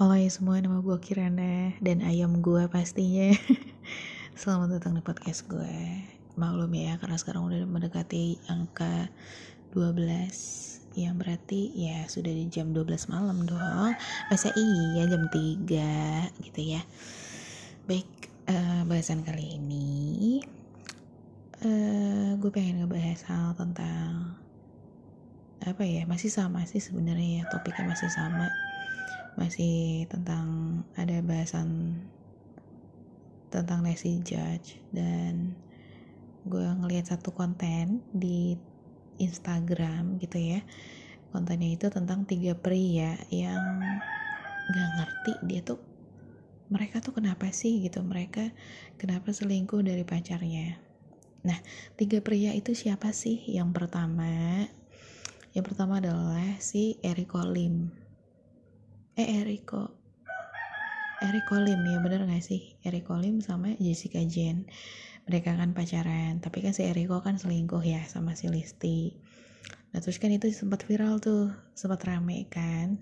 Halo ya semua, nama gue Kirana dan ayam gue pastinya. Selamat datang di podcast gue. Maklum ya, karena sekarang udah mendekati angka 12 yang berarti ya sudah di jam 12 malam dong. Masa iya jam 3 gitu ya. Baik, uh, bahasan kali ini uh, gue pengen ngebahas hal tentang apa ya masih sama sih sebenarnya ya topiknya masih sama masih tentang ada bahasan tentang Nancy Judge dan gue ngelihat satu konten di Instagram gitu ya. Kontennya itu tentang tiga pria yang gak ngerti dia tuh mereka tuh kenapa sih gitu? Mereka kenapa selingkuh dari pacarnya? Nah tiga pria itu siapa sih? Yang pertama yang pertama adalah si Eriko Lim eh Eriko. Eriko Lim ya bener gak sih? Eriko Lim sama Jessica Jen mereka kan pacaran tapi kan si Eriko kan selingkuh ya sama si Listi. Nah terus kan itu sempat viral tuh sempat rame kan.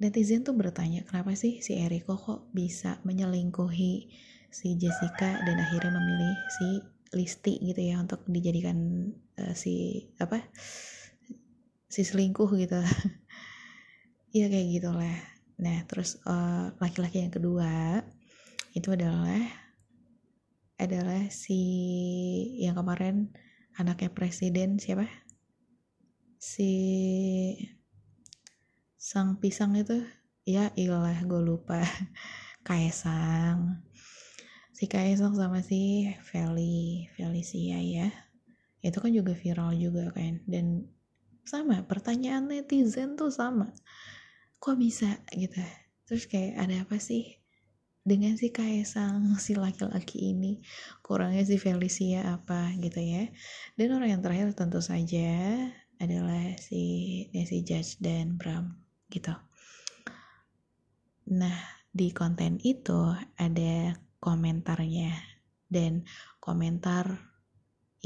Netizen tuh bertanya kenapa sih si Eriko kok bisa menyelingkuhi si Jessica dan akhirnya memilih si Listi gitu ya untuk dijadikan uh, si apa si selingkuh gitu Iya kayak gitulah. Nah terus eh, laki-laki yang kedua itu adalah adalah si yang kemarin anaknya presiden siapa? Si sang pisang itu. Ya ilah gue lupa. Kaisang si Kaisang sama si Feli Felicia ya. Itu kan juga viral juga kan. Dan sama pertanyaan netizen tuh sama kok bisa gitu. Terus kayak ada apa sih? Dengan si Kaisang si laki-laki ini kurangnya si Felicia apa gitu ya. Dan orang yang terakhir tentu saja adalah si Nancy Judge dan Bram gitu. Nah di konten itu ada komentarnya dan komentar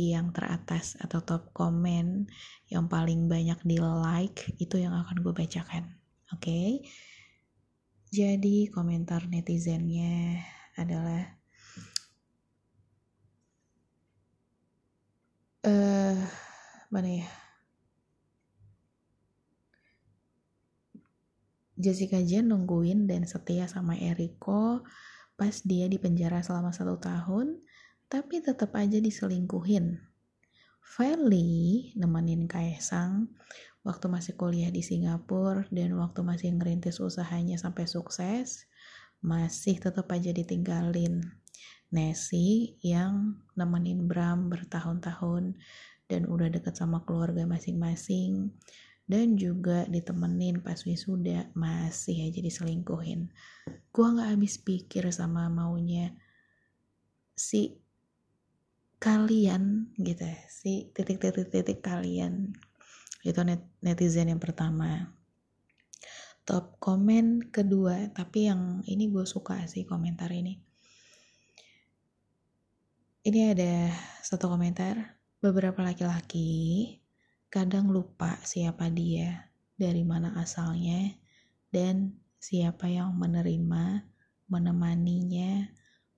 yang teratas atau top komen yang paling banyak di like itu yang akan gue bacakan Oke. Okay? Jadi komentar netizennya adalah eh uh, mana ya? Jessica Jen nungguin dan setia sama Eriko pas dia di penjara selama satu tahun, tapi tetap aja diselingkuhin. Feli nemenin Kaisang waktu masih kuliah di Singapura dan waktu masih ngerintis usahanya sampai sukses, masih tetap aja ditinggalin. Nessie yang nemenin Bram bertahun-tahun dan udah deket sama keluarga masing-masing dan juga ditemenin pas wisuda masih aja diselingkuhin. Gua nggak habis pikir sama maunya si kalian gitu ya, si titik-titik-titik kalian itu net, netizen yang pertama. Top komen kedua tapi yang ini gue suka sih komentar ini. Ini ada satu komentar beberapa laki-laki kadang lupa siapa dia dari mana asalnya dan siapa yang menerima menemaninya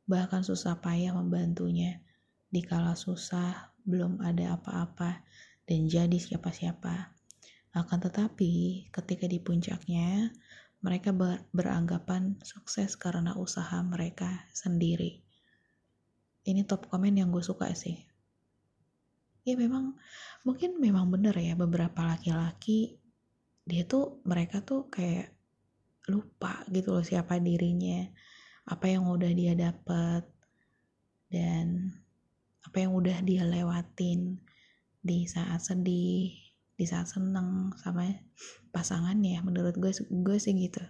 bahkan susah payah membantunya. Dikala susah belum ada apa-apa dan jadi siapa-siapa. Akan tetapi, ketika di puncaknya, mereka ber beranggapan sukses karena usaha mereka sendiri. Ini top komen yang gue suka sih. Ya memang, mungkin memang bener ya beberapa laki-laki, dia tuh, mereka tuh kayak lupa gitu loh siapa dirinya, apa yang udah dia dapat, dan apa yang udah dia lewatin di saat sedih di saat seneng sama pasangannya menurut gue gue sih gitu.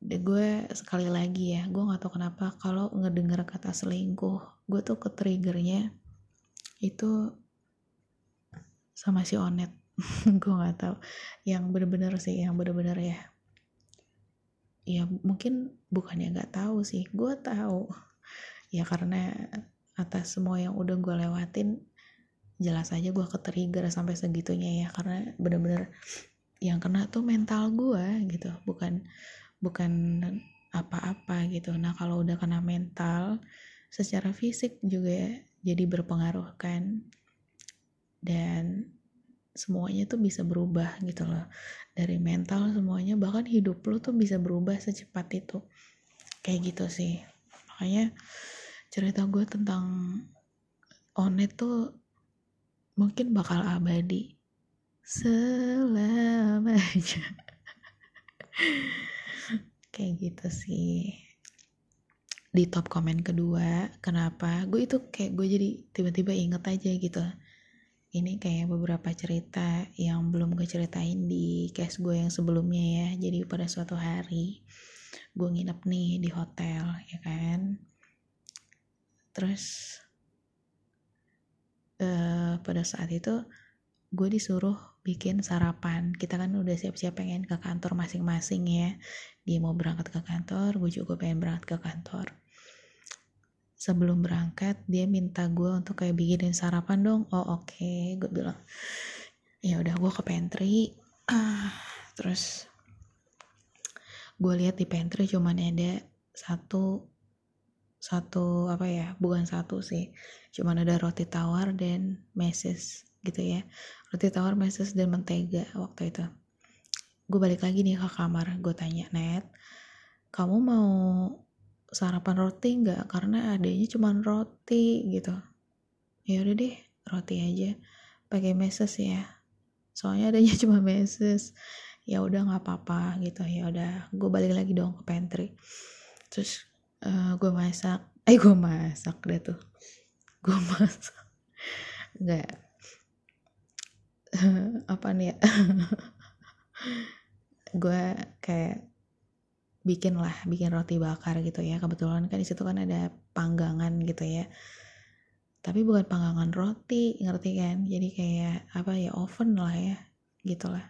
Gue sekali lagi ya gue nggak tahu kenapa kalau ngedenger kata selingkuh gue tuh ke triggernya itu sama si onet. Gue nggak tahu yang bener-bener sih yang bener-bener ya. Ya mungkin bukannya nggak tahu sih gue tahu. Ya karena atas semua yang udah gue lewatin jelas aja gue ke trigger sampai segitunya ya karena bener-bener yang kena tuh mental gue gitu bukan bukan apa-apa gitu. Nah kalau udah kena mental secara fisik juga jadi berpengaruh kan. Dan semuanya tuh bisa berubah gitu loh. Dari mental semuanya bahkan hidup lo tuh bisa berubah secepat itu. Kayak gitu sih. Makanya cerita gue tentang onet tuh mungkin bakal abadi. Selamanya kayak gitu sih. Di top komen kedua kenapa? Gue itu kayak gue jadi tiba-tiba inget aja gitu. Ini kayak beberapa cerita yang belum gue ceritain di case gue yang sebelumnya ya. Jadi pada suatu hari gue nginep nih di hotel ya kan? Terus uh, pada saat itu gue disuruh bikin sarapan. Kita kan udah siap-siap pengen ke kantor masing-masing ya. Dia mau berangkat ke kantor gue juga pengen berangkat ke kantor. Sebelum berangkat dia minta gue untuk kayak bikinin sarapan dong. Oh oke okay. gue bilang. Ya udah gue ke pantry. Ah, terus gue lihat di pantry cuman ada satu satu apa ya bukan satu sih. Cuman ada roti tawar dan meses gitu ya. Roti tawar meses dan mentega waktu itu. Gue balik lagi nih ke kamar gue tanya net kamu mau sarapan roti nggak? Karena adanya cuma roti gitu. Ya udah deh roti aja. Pakai meses ya. Soalnya adanya cuma meses. Ya udah nggak apa-apa gitu. Ya udah gue balik lagi dong ke pantry. Terus eh, gue masak. Eh gue masak deh tuh. Gue masak. Nggak. Apa nih ya? Gue kayak bikin lah bikin roti bakar gitu ya. Kebetulan kan di situ kan ada panggangan gitu ya. Tapi bukan panggangan roti ngerti kan? Jadi kayak apa ya oven lah ya gitulah.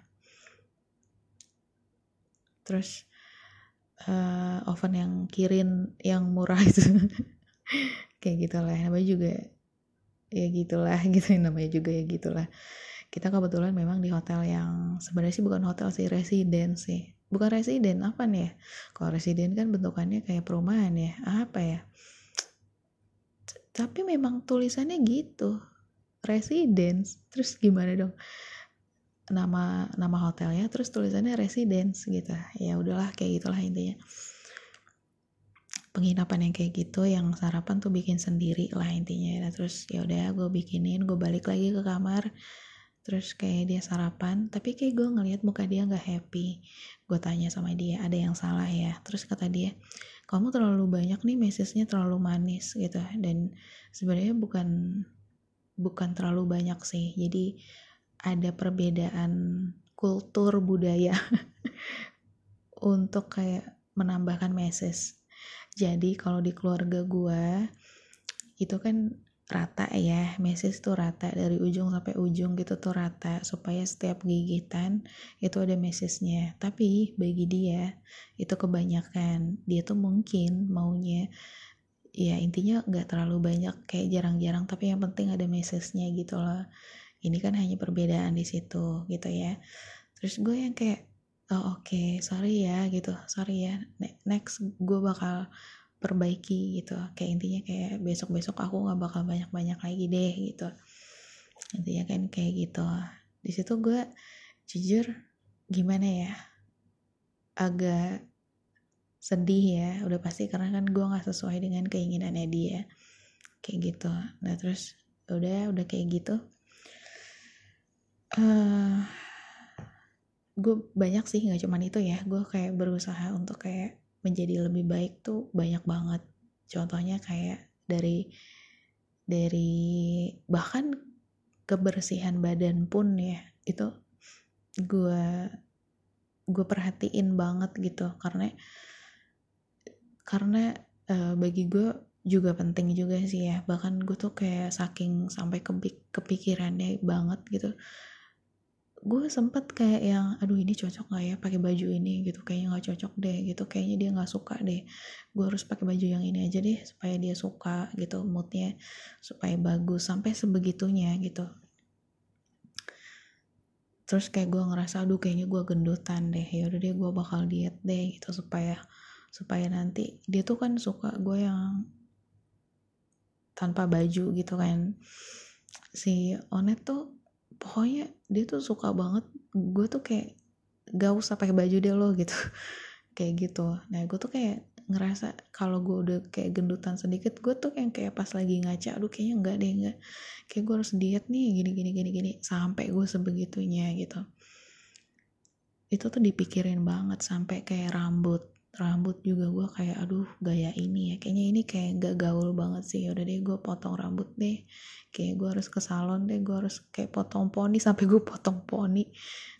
Terus uh, oven yang kirin yang murah itu. Kayak gitulah namanya juga ya gitulah gitu namanya juga ya gitulah. Kita kebetulan memang di hotel yang sebenarnya sih bukan hotel sih residen sih. Bukan residen apa nih ya? Kalau residen kan bentukannya kayak perumahan ya apa ya? Tapi memang tulisannya gitu residence. Terus gimana dong nama nama hotelnya terus tulisannya residence gitu. Ya udahlah kayak gitulah intinya. Penginapan yang kayak gitu yang sarapan tuh bikin sendiri lah intinya nah, terus ya udah gue bikinin gue balik lagi ke kamar. Terus kayak dia sarapan tapi kayak gue ngeliat muka dia nggak happy. Gue tanya sama dia ada yang salah ya? Terus kata dia kamu terlalu banyak nih mesesnya terlalu manis gitu. Dan sebenarnya bukan bukan terlalu banyak sih. Jadi ada perbedaan kultur budaya untuk kayak menambahkan meses jadi kalau di keluarga gue itu kan rata ya meses tuh rata. Dari ujung sampai ujung gitu tuh rata supaya setiap gigitan itu ada mesesnya tapi bagi dia itu kebanyakan dia tuh mungkin maunya ya intinya nggak terlalu banyak kayak jarang-jarang tapi yang penting ada mesesnya gitu loh ini kan hanya perbedaan di situ gitu ya. Terus gue yang kayak oh oke okay, sorry ya gitu. Sorry ya next gue bakal perbaiki gitu. Kayak intinya kayak besok besok aku nggak bakal banyak banyak lagi deh gitu. Intinya kan kayak gitu. Di situ gue jujur gimana ya agak sedih ya. Udah pasti karena kan gue nggak sesuai dengan keinginannya dia. Kayak gitu. Nah terus udah udah kayak gitu uh, eh, gue banyak sih nggak cuman itu ya. Gue kayak berusaha untuk kayak menjadi lebih baik tuh banyak banget. Contohnya kayak dari dari bahkan kebersihan badan pun ya itu gue gue perhatiin banget gitu. Karena karena uh, bagi gue juga penting juga sih ya. Bahkan gue tuh kayak saking sampai kepik kepikirannya banget gitu gue sempet kayak yang aduh ini cocok gak ya pakai baju ini? Gitu kayaknya nggak cocok deh gitu kayaknya dia nggak suka deh. Gue harus pakai baju yang ini aja deh supaya dia suka gitu moodnya supaya bagus sampai sebegitunya gitu. Terus kayak gue ngerasa aduh kayaknya gue gendutan deh ya udah deh gue bakal diet deh gitu supaya supaya nanti dia tuh kan suka gue yang tanpa baju gitu kan. Si Onet tuh pokoknya dia tuh suka banget gue tuh kayak gak usah pakai baju deh lo gitu. Kayak gitu. Nah gue tuh kayak ngerasa kalau gue udah kayak gendutan sedikit gue tuh yang kayak pas lagi ngaca aduh kayaknya enggak deh enggak kayak gue harus diet nih gini gini gini gini. Sampai gue sebegitunya gitu. Itu tuh dipikirin banget sampai kayak rambut rambut juga gue kayak aduh gaya ini ya. Kayaknya ini kayak gak gaul banget sih. Udah deh gue potong rambut deh. Kayak gue harus ke salon deh gue harus kayak potong poni sampai gue potong poni.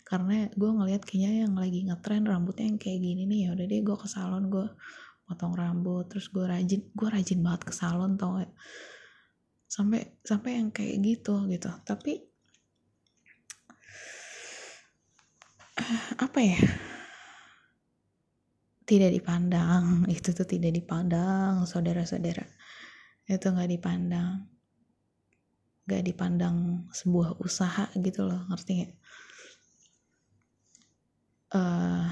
Karena gue ngeliat kayaknya yang lagi ngetren rambutnya yang kayak gini nih. Ya udah deh gue ke salon gue potong rambut terus gue rajin gue rajin banget ke salon tau gak sampai sampai yang kayak gitu gitu. Tapi apa ya tidak dipandang. Itu tuh tidak dipandang saudara-saudara. Itu nggak dipandang. Nggak dipandang sebuah usaha gitu loh ngerti gak uh,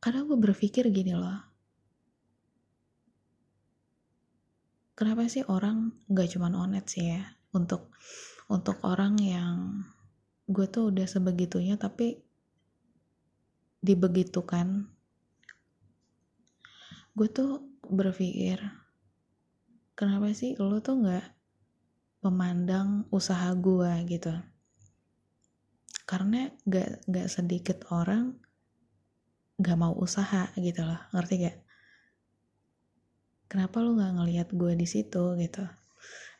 kadang gue berpikir gini loh. Kenapa sih orang gak cuman onet sih ya? Untuk untuk orang yang gue tuh udah sebegitunya tapi dibegitukan. Gue tuh berpikir kenapa sih lo tuh gak memandang usaha gue gitu? Karena gak, gak sedikit orang gak mau usaha gitu loh ngerti gak kenapa lu nggak ngelihat gue di situ gitu?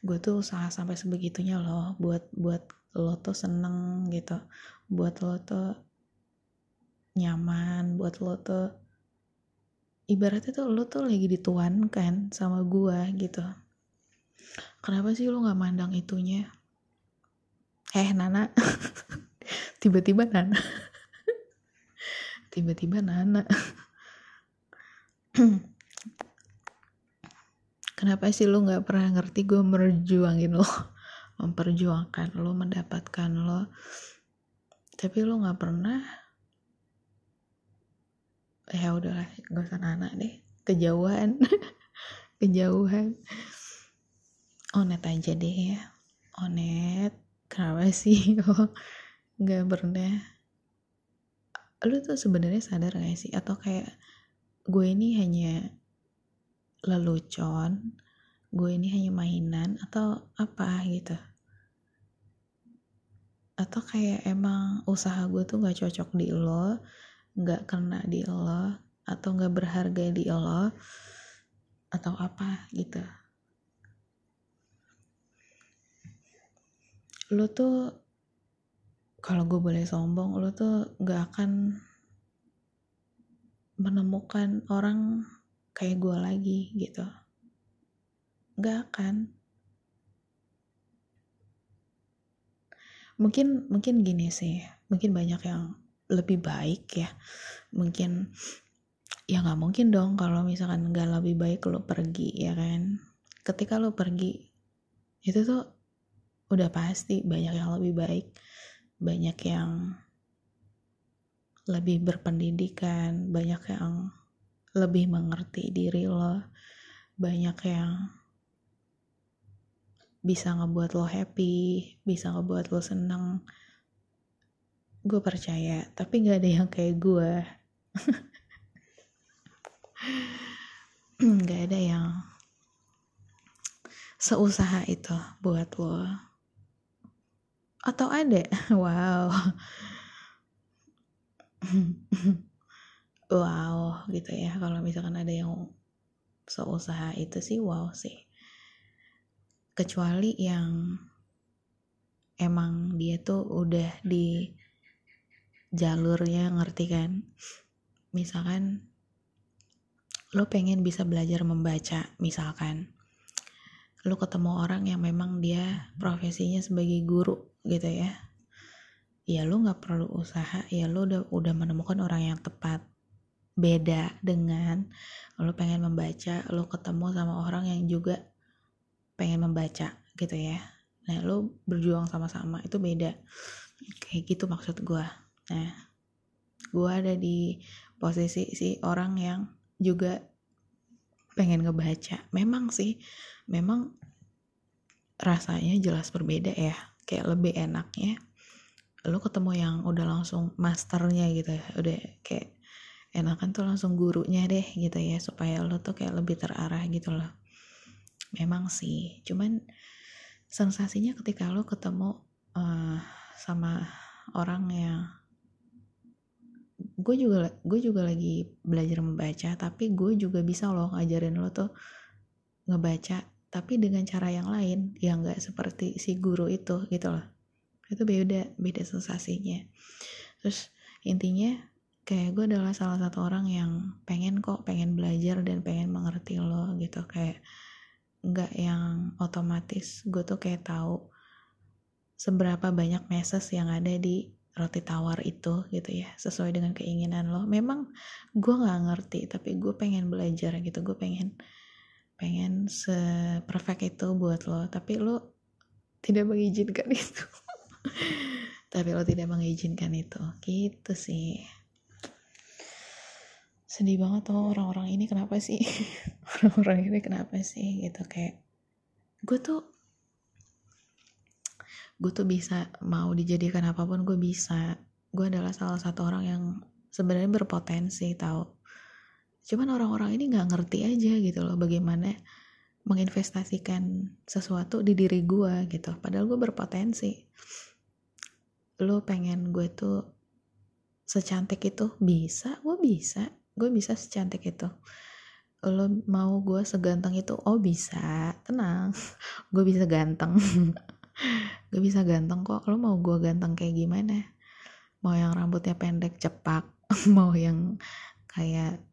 Gue tuh usaha sampai sebegitunya loh buat buat lo tuh seneng gitu buat lo tuh nyaman buat lo tuh. Ibaratnya tuh lo tuh lagi dituankan sama gue gitu. Kenapa sih lo nggak mandang itunya? Eh Nana. Tiba-tiba Nana. Tiba-tiba Nana. Kenapa sih lo nggak pernah ngerti gue merjuangin lo? Memperjuangkan lo mendapatkan lo. Tapi lo nggak pernah ya udahlah gak usah Nana deh. Kejauhan. Kejauhan. Onet aja deh ya. Onet kenapa sih lo nggak pernah. Lu tuh sebenarnya sadar gak sih? Atau kayak gue ini hanya lelucon gue ini hanya mainan atau apa gitu? Atau kayak emang usaha gue tuh gak cocok di lo gak kena di lo atau gak berharga di lo atau apa gitu. Lo tuh kalau gue boleh sombong lo tuh gak akan menemukan orang kayak gue lagi gitu. Gak akan. Mungkin mungkin gini sih mungkin banyak yang lebih baik ya mungkin ya nggak mungkin dong kalau misalkan nggak lebih baik lo pergi ya kan ketika lo pergi itu tuh udah pasti banyak yang lebih baik banyak yang lebih berpendidikan, banyak yang lebih mengerti diri lo, banyak yang bisa ngebuat lo happy, bisa ngebuat lo seneng. Gue percaya, tapi gak ada yang kayak gue. gak ada yang seusaha itu buat lo. Atau ada? Wow. Wow gitu ya. Kalau misalkan ada yang seusaha itu sih wow sih. Kecuali yang emang dia tuh udah di jalurnya ngerti kan? Misalkan lo pengen bisa belajar membaca misalkan. Lo ketemu orang yang memang dia profesinya sebagai guru gitu ya. Ya lu nggak perlu usaha. Ya lu udah udah menemukan orang yang tepat. Beda dengan lu pengen membaca lu ketemu sama orang yang juga pengen membaca gitu ya. Nah lo berjuang sama-sama itu beda. Kayak gitu maksud gue nah gue ada di posisi si orang yang juga pengen ngebaca. Memang sih memang rasanya jelas berbeda ya kayak lebih enaknya lo ketemu yang udah langsung masternya gitu ya udah kayak enakan tuh langsung gurunya deh gitu ya supaya lo tuh kayak lebih terarah gitu loh. Memang sih cuman sensasinya ketika lo ketemu uh, sama orang yang gue juga gue juga lagi belajar membaca tapi gue juga bisa loh ngajarin lo tuh ngebaca tapi dengan cara yang lain yang gak seperti si guru itu gitu loh. Itu beda beda sensasinya. Terus intinya kayak gue adalah salah satu orang yang pengen kok pengen belajar dan pengen mengerti lo gitu. Kayak nggak yang otomatis gue tuh kayak tahu seberapa banyak message yang ada di roti tawar itu gitu ya sesuai dengan keinginan lo. Memang gue nggak ngerti tapi gue pengen belajar gitu. Gue pengen pengen se perfect itu buat lo. Tapi lo tidak mengizinkan itu. Tapi lo tidak mengizinkan itu. Gitu sih. Sedih banget tuh orang-orang ini. Kenapa sih? Orang-orang ini kenapa sih? Gitu kayak gue tuh gue tuh bisa mau dijadikan apa pun gue bisa. Gue adalah salah satu orang yang sebenarnya berpotensi tau. Cuman orang-orang ini nggak ngerti aja gitu loh bagaimana menginvestasikan sesuatu di diri gue gitu. Padahal gue berpotensi. Lo pengen gue tuh secantik itu? Bisa gue bisa. Gue bisa secantik itu. Lo mau gue seganteng itu? Oh bisa. Tenang. Gue bisa ganteng bisa ganteng kok. Lo mau gue ganteng kayak gimana? Mau yang rambutnya pendek cepak mau yang kayak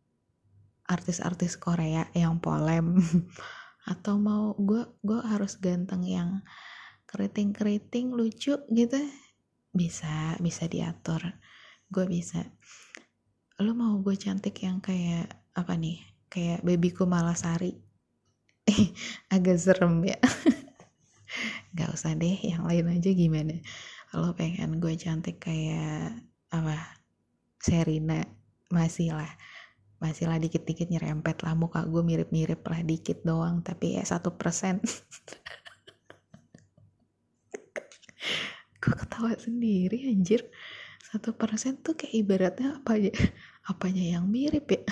artis-artis Korea yang polem. Atau mau gue gue harus ganteng yang keriting-keriting lucu gitu? Bisa bisa diatur. Gue bisa. Lo mau gue cantik yang kayak apa nih? Kayak babyku malasari agak serem ya nggak usah deh yang lain aja gimana? Lo pengen gue cantik kayak apa? Serina masih lah. Masih lah dikit-dikit nyerempet lah. Muka gue mirip-mirip lah dikit doang tapi ya satu persen. Gue ketawa sendiri anjir. Satu persen tuh kayak ibaratnya apa aja apanya yang mirip ya?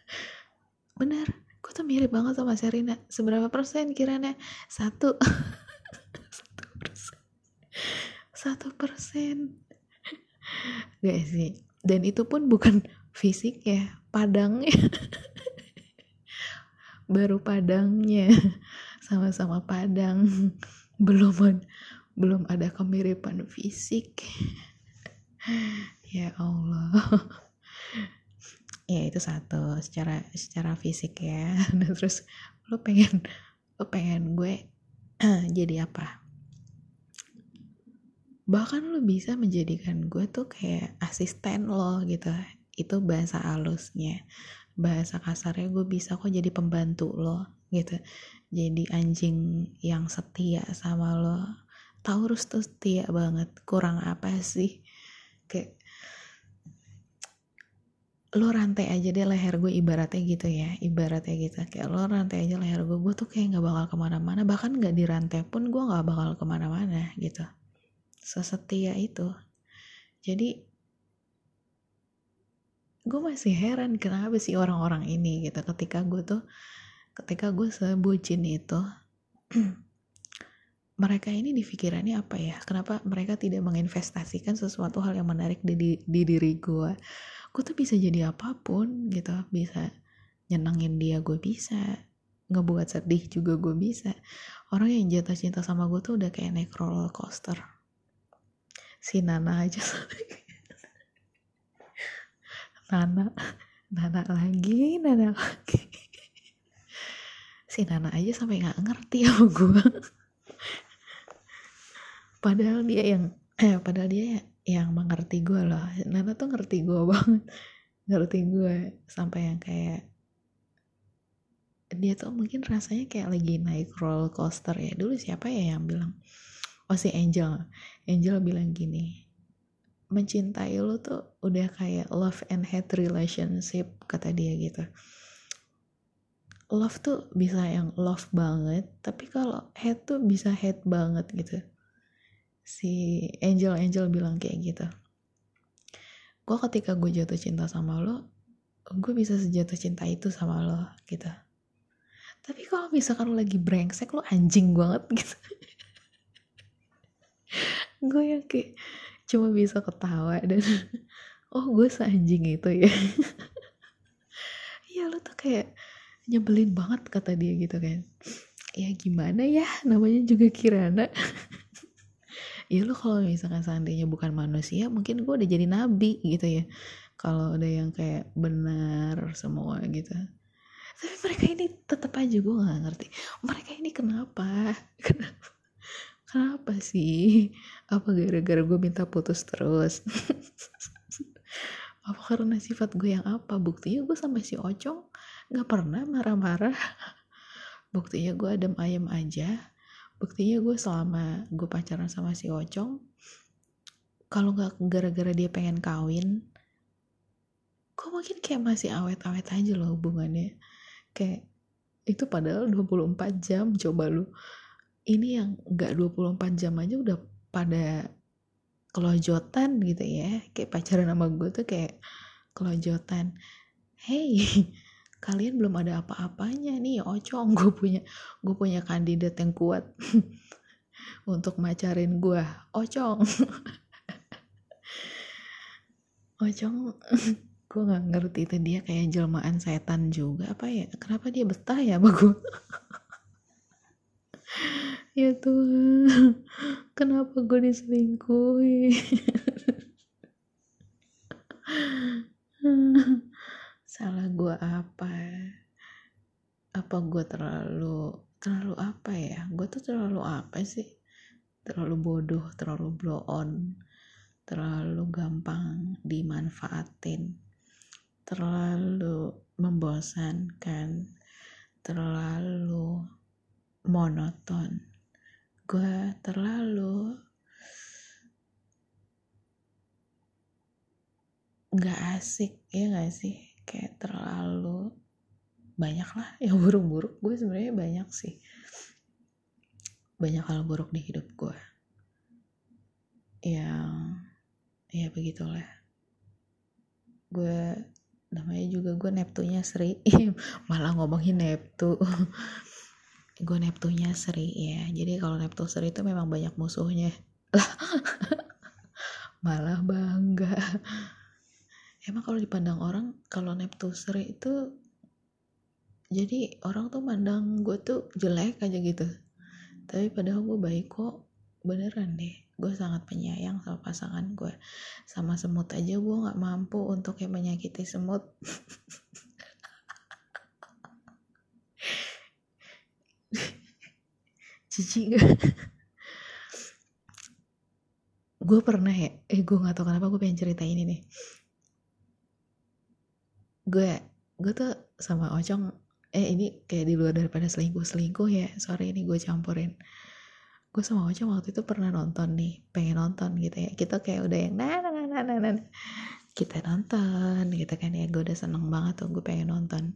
Bener gue tuh mirip banget sama Serina seberapa persen kiranya? Satu satu persen. Gak sih. Dan itu pun bukan fisik ya padangnya. Baru padangnya. Sama-sama padang. Belum belum ada kemiripan fisik. Ya Allah. Ya itu satu. Secara secara fisik ya. Nah, terus lo pengen lo pengen gue jadi apa bahkan lo bisa menjadikan gue tuh kayak asisten lo gitu. Itu bahasa halusnya. Bahasa kasarnya gue bisa kok jadi pembantu lo gitu. Jadi anjing yang setia sama lo. Taurus tuh setia banget. Kurang apa sih? Kayak lo rantai aja deh leher gue ibaratnya gitu ya. Ibaratnya gitu. Kayak lo rantai aja leher gue. Gue tuh kayak nggak bakal ke mana-mana. Bahkan nggak dirantai pun gue nggak bakal ke mana-mana gitu sesetia itu. Jadi gue masih heran kenapa sih orang-orang ini gitu ketika gue tuh ketika gue sebucin itu mereka ini di pikirannya apa ya? Kenapa mereka tidak menginvestasikan sesuatu hal yang menarik di, di, di diri gue gue tuh bisa jadi apa pun gitu bisa nyenengin dia gue bisa ngebuat sedih juga gue bisa. Orang yang jatuh cinta sama gue tuh udah kayak naik roller coaster si Nana aja. Nana Nana lagi Nana lagi. Si Nana aja sampai nggak ngerti sama gue padahal dia yang eh padahal dia yang mengerti gue loh. Nana tuh ngerti gue banget. Ngerti gue sampai yang kayak dia tuh mungkin rasanya kayak lagi naik roller coaster ya. Dulu siapa ya yang bilang oh si Angel. Angel bilang gini mencintai lo tuh udah kayak love and hate relationship kata dia gitu. Love tuh bisa yang love banget tapi kalau hate tuh bisa hate banget gitu. Si Angel Angel bilang kayak gitu. Gue ketika gue jatuh cinta sama lo gue bisa sejatuh cinta itu sama lo gitu. Tapi kalau misalkan lo lagi brengsek lo anjing banget gitu gue yang kayak cuma bisa ketawa dan oh gue seanjing itu ya. Ya lo tuh kayak nyebelin banget kata dia gitu kan. Ya gimana ya namanya juga Kirana. Ya lo kalau misalkan seandainya bukan manusia mungkin gue udah jadi nabi gitu ya. Kalau ada yang kayak benar semua gitu. Tapi mereka ini tetap aja gue nggak ngerti. Mereka ini kenapa? Kenapa kenapa sih? Apa gara-gara gue minta putus terus? Apa karena sifat gue yang apa? Buktinya gue sama si Ocong nggak pernah marah-marah. Buktinya gue adem ayam aja. Buktinya gue selama gue pacaran sama si Ocong kalau nggak gara-gara dia pengen kawin kok mungkin kayak masih awet-awet aja loh hubungannya. Kayak itu padahal 24 jam coba lu ini yang gak 24 jam aja udah pada kelojotan gitu ya. Kayak pacaran sama gue tuh kayak kelojotan. Hey kalian belum ada apa-apanya nih? Ocong gue punya gue punya kandidat yang kuat untuk macarin gue ocong ocong gue nggak ngerti itu dia kayak jelmaan setan juga apa ya? Kenapa dia betah ya sama gue ya Tuhan kenapa gue diselingkuhi? Salah gue apa? Apa gue terlalu terlalu apa ya? Gue tuh terlalu apa sih? Terlalu bodoh terlalu blow on terlalu gampang dimanfaatin terlalu membosankan terlalu monoton gue terlalu nggak asik ya nggak sih? Kayak terlalu banyak lah. Yang buruk-buruk gue sebenarnya banyak sih. Banyak hal buruk di hidup gue. Yang ya begitulah. Gue namanya juga gue Neptunya Sri malah ngomongin Neptu gue Neptunya Sri ya jadi kalau Neptu Sri itu memang banyak musuhnya. Malah bangga. Emang kalau dipandang orang kalau Neptu Sri itu jadi orang tuh mandang gue tuh jelek aja gitu. Tapi padahal gue baik kok. Beneran deh gue sangat penyayang sama pasangan gue sama semut aja gue nggak mampu untuk yang menyakiti semut gak gue pernah ya eh gue nggak tahu kenapa gue pengen cerita ini nih. Gue gue tuh sama Ocong eh ini kayak di luar daripada selingkuh selingkuh ya sorry ini gue campurin. Gue sama Ocha waktu itu pernah nonton nih pengen nonton gitu ya. Kita kayak udah yang nah nah nah nah nah, nah. kita nonton gitu kan ya gue udah seneng banget tuh gue pengen nonton.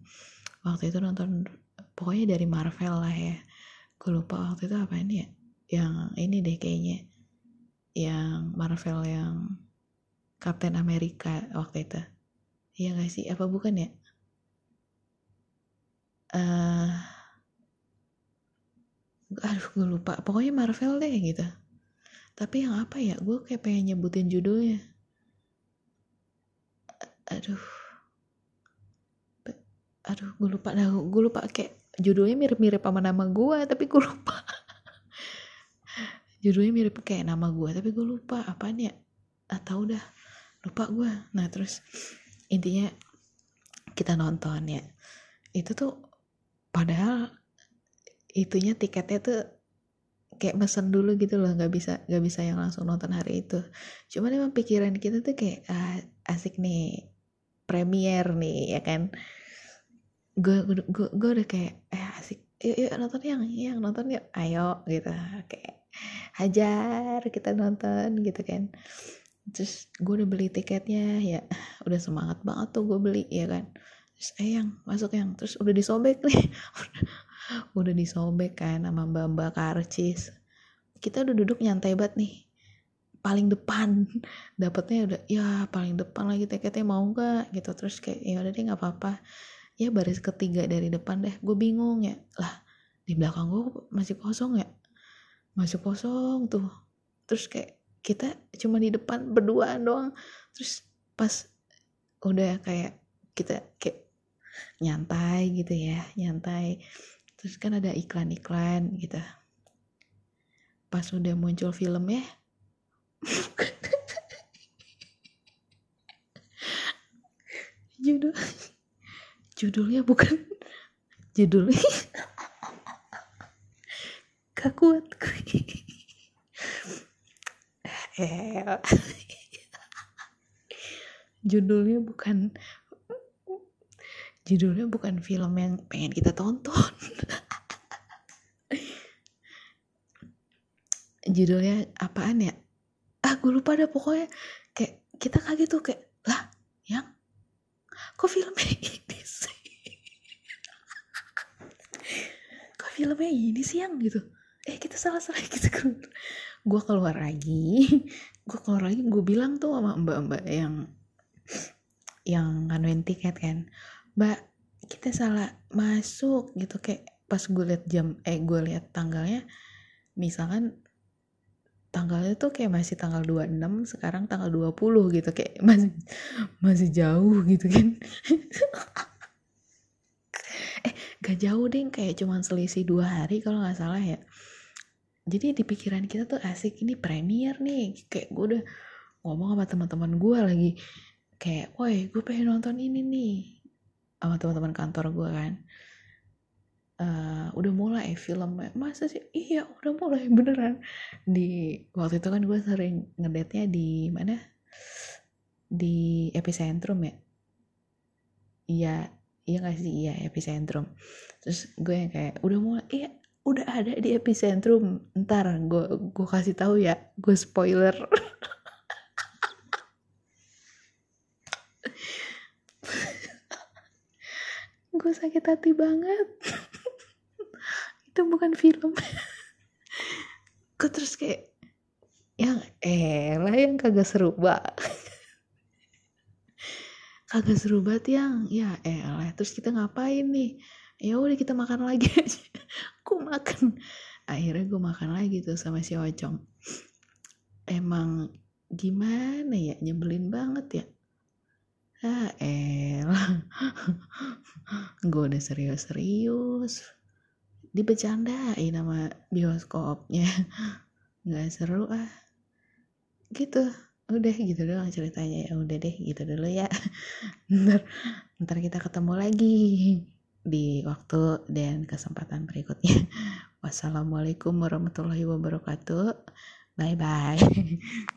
Waktu itu nonton pokoknya dari Marvel lah ya gue lupa waktu itu apa ini ya? Yang ini deh kayaknya. Yang Marvel yang Captain America waktu itu. Iya gak sih? Apa bukan ya? Uh, aduh gue lupa. Pokoknya Marvel deh gitu. Tapi yang apa ya? Gue kayak pengen nyebutin judulnya. Aduh. Aduh gue lupa nah gue lupa kayak judulnya mirip-mirip sama nama gue tapi gue lupa. Judulnya mirip kayak nama gue tapi gue lupa apaan ya. Atau udah lupa gue nah terus intinya kita nonton ya. Itu tuh padahal itunya tiketnya tuh kayak mesen dulu gitu loh nggak bisa nggak bisa yang langsung nonton hari itu. Cuman emang pikiran kita tuh kayak ah, asik nih. Premier nih ya kan gue gue gue udah kayak eh asik. Yuk, yuk nonton yang yang nonton yuk. Ayo gitu. Kayak hajar kita nonton gitu kan. Terus gue udah beli tiketnya ya udah semangat banget tuh gue beli ya kan. Terus eh yang masuk yang. Terus udah disobek nih. Udah disobek kan sama mbak mbak karcis. Kita udah duduk nyantai banget nih. Paling depan. Dapatnya udah ya paling depan lagi tiketnya mau nggak? Gitu. Terus kayak ya udah deh nggak apa-apa ya baris ketiga dari depan deh. Gue bingung ya. Lah di belakang gue masih kosong ya? Masih kosong tuh. Terus kayak kita cuma di depan berdua doang. Terus pas udah kayak kita kayak nyantai gitu ya nyantai. Terus kan ada iklan-iklan gitu. Pas udah muncul film ya. Judul judulnya bukan judulnya gak kuat judulnya bukan judulnya bukan film yang pengen kita tonton. Judulnya apaan ya? Ah gue lupa dah pokoknya kayak kita kaget tuh kayak lah yang? Kok filmnya ini sih kok filmnya ini sih yang gitu. Eh kita salah salah gitu. Gue keluar lagi. Gue keluar lagi gue bilang tuh sama mbak mbak yang yang nganuin tiket kan. Mbak kita salah masuk gitu. Kayak pas gue liat jam eh gue liat tanggalnya misalkan tanggalnya tuh kayak masih tanggal 26 sekarang tanggal 20 gitu. Kayak masih masih jauh gitu kan gak jauh deh kayak cuman selisih dua hari kalau nggak salah ya. Jadi di pikiran kita tuh asik ini premier nih. Kayak gue udah ngomong sama teman-teman gue lagi. Kayak woi gue pengen nonton ini nih. Sama teman-teman kantor gue kan. Uh, udah mulai filmnya. Masa sih? Iya udah mulai beneran. Di waktu itu kan gue sering ngedate di mana? Di epicentrum ya? Iya iya gak sih? Iya epicentrum. Terus gue yang kayak udah mulai iya udah ada di epicentrum. Ntar gue gue kasih tahu ya gue spoiler. Gue sakit hati banget. Itu bukan film. Gue terus kayak yang eh lah yang kagak seru banget kagak seru banget yang ya elah terus kita ngapain nih? Ya udah kita makan lagi aja. Aku makan. Akhirnya gue makan lagi tuh sama si Ocong. Emang gimana ya? Nyebelin banget ya? Ah elah. Gue udah serius-serius. Dibecandain nama bioskopnya. Nggak seru ah. Gitu udah gitu doang ceritanya. Ya udah deh gitu dulu ya. Ntar ntar kita ketemu lagi di waktu dan kesempatan berikutnya. Wassalamualaikum warahmatullahi wabarakatuh. Bye bye